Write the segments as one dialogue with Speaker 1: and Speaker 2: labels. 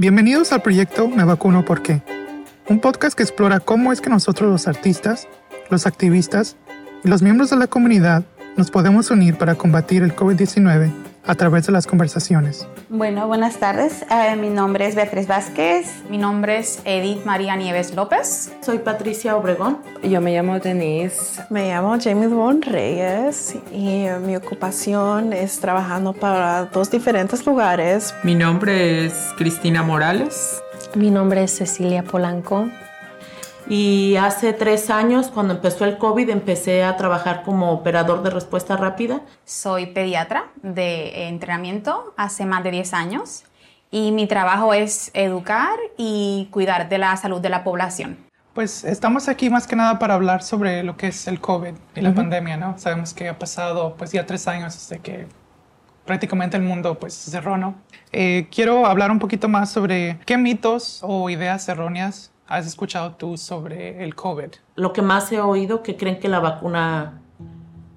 Speaker 1: Bienvenidos al proyecto Me Vacuno Por qué, un podcast que explora cómo es que nosotros los artistas, los activistas y los miembros de la comunidad nos podemos unir para combatir el COVID-19 a través de las conversaciones.
Speaker 2: Bueno, buenas tardes. Eh, mi nombre es Beatriz Vázquez.
Speaker 3: Mi nombre es Edith María Nieves López.
Speaker 4: Soy Patricia Obregón.
Speaker 5: Yo me llamo Denise.
Speaker 6: Me llamo Jamie Bon Reyes y mi ocupación es trabajando para dos diferentes lugares.
Speaker 7: Mi nombre es Cristina Morales.
Speaker 8: Mi nombre es Cecilia Polanco.
Speaker 4: Y hace tres años, cuando empezó el COVID, empecé a trabajar como operador de respuesta rápida.
Speaker 3: Soy pediatra de entrenamiento hace más de 10 años y mi trabajo es educar y cuidar de la salud de la población.
Speaker 1: Pues estamos aquí más que nada para hablar sobre lo que es el COVID y la pandemia, ¿no? Sabemos que ha pasado pues ya tres años desde que prácticamente el mundo pues se cerró, ¿no? Eh, quiero hablar un poquito más sobre qué mitos o ideas erróneas has escuchado tú sobre el COVID?
Speaker 4: Lo que más he oído que creen que la vacuna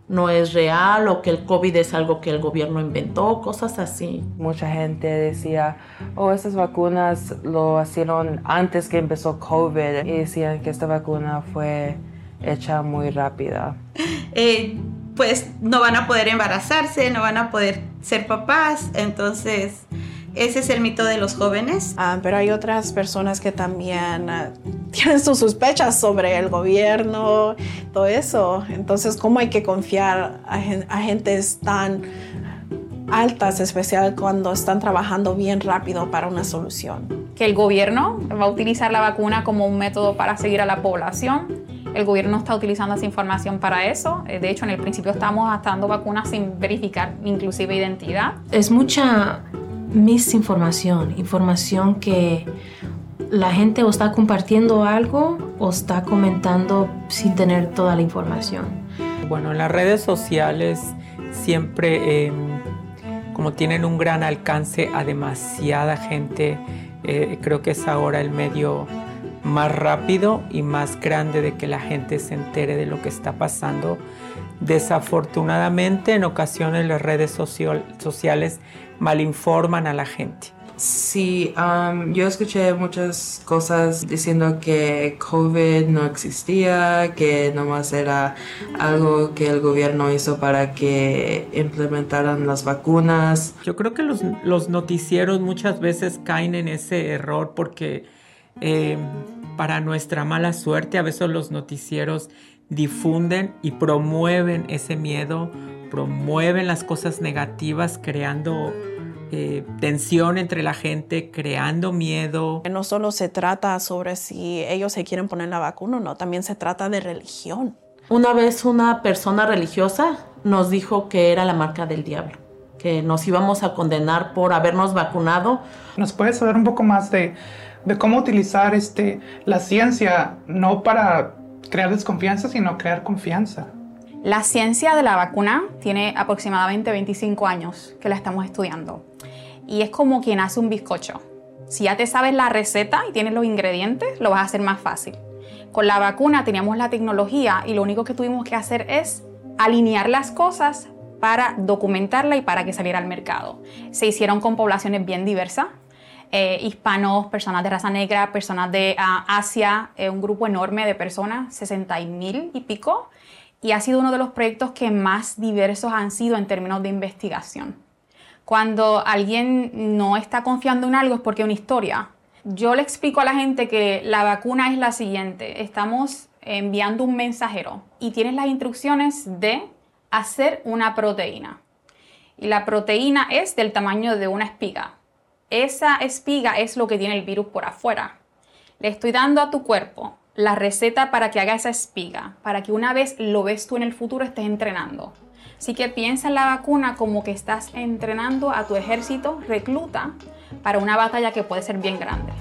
Speaker 4: no es real o que el COVID es algo que el gobierno inventó, cosas así.
Speaker 5: Mucha gente decía, oh, estas vacunas lo hicieron antes que empezó COVID y decían que esta vacuna fue hecha muy rápida.
Speaker 2: Eh, pues no van a poder embarazarse, no van a poder ser papás, entonces ese es el mito de los jóvenes.
Speaker 6: Ah, pero hay otras personas que también ah, tienen sus sospechas sobre el gobierno, todo eso. Entonces, ¿cómo hay que confiar a, a gentes tan altas, especial cuando están trabajando bien rápido para una solución?
Speaker 3: Que el gobierno va a utilizar la vacuna como un método para seguir a la población. El gobierno está utilizando esa información para eso. Eh, de hecho, en el principio estábamos dando vacunas sin verificar inclusive identidad.
Speaker 8: Es mucha misinformación, información que la gente o está compartiendo algo o está comentando sin tener toda la información.
Speaker 7: Bueno, las redes sociales siempre, em, como tienen un gran alcance a demasiada gente, eh, creo que es ahora el medio más rápido y más grande de que la gente se entere de lo que está pasando. Desafortunadamente, en ocasiones las redes sociales malinforman a la gente.
Speaker 5: Sí, um, yo escuché muchas cosas diciendo que COVID no existía, que nomás era algo que el gobierno hizo para que implementaran las vacunas.
Speaker 7: Yo creo que los, los noticieros muchas veces caen en ese error porque eh, para nuestra mala suerte a veces los noticieros difunden y promueven ese miedo, promueven las cosas negativas creando eh, tensión entre la gente, creando miedo.
Speaker 6: No solo se trata sobre si ellos se quieren poner la vacuna o no, también se trata de religión.
Speaker 4: Una vez una persona religiosa nos dijo que era la marca del diablo, que nos íbamos a condenar por habernos vacunado.
Speaker 1: ¿Nos puedes hablar un poco más de, de cómo utilizar este, la ciencia no para crear desconfianza, sino crear confianza?
Speaker 3: La ciencia de la vacuna tiene aproximadamente 25 años que la estamos estudiando y es como quien hace un bizcocho. Si ya te sabes la receta y tienes los ingredientes, lo vas a hacer más fácil. Con la vacuna teníamos la tecnología y lo único que tuvimos que hacer es alinear las cosas para documentarla y para que saliera al mercado. Se hicieron con poblaciones bien diversas, eh, hispanos, personas de raza negra, personas de ah, Asia, un grupo enorme de personas, 60 mil y pico, y ha sido uno de los proyectos que más diversos han sido en términos de investigación. Cuando alguien no está confiando en algo es porque es una historia. Yo le explico a la gente que la vacuna es la siguiente. Estamos enviando un mensajero y tienes las instrucciones de hacer una proteína. Y la proteína es del tamaño de una espiga. Esa espiga es lo que tiene el virus por afuera. Le estoy dando a tu cuerpo la receta para que haga esa espiga, para que una vez lo ves tú en el futuro estés entrenando. Así que piensa en la vacuna como que estás entrenando a tu ejército recluta para una batalla que puede ser bien grande.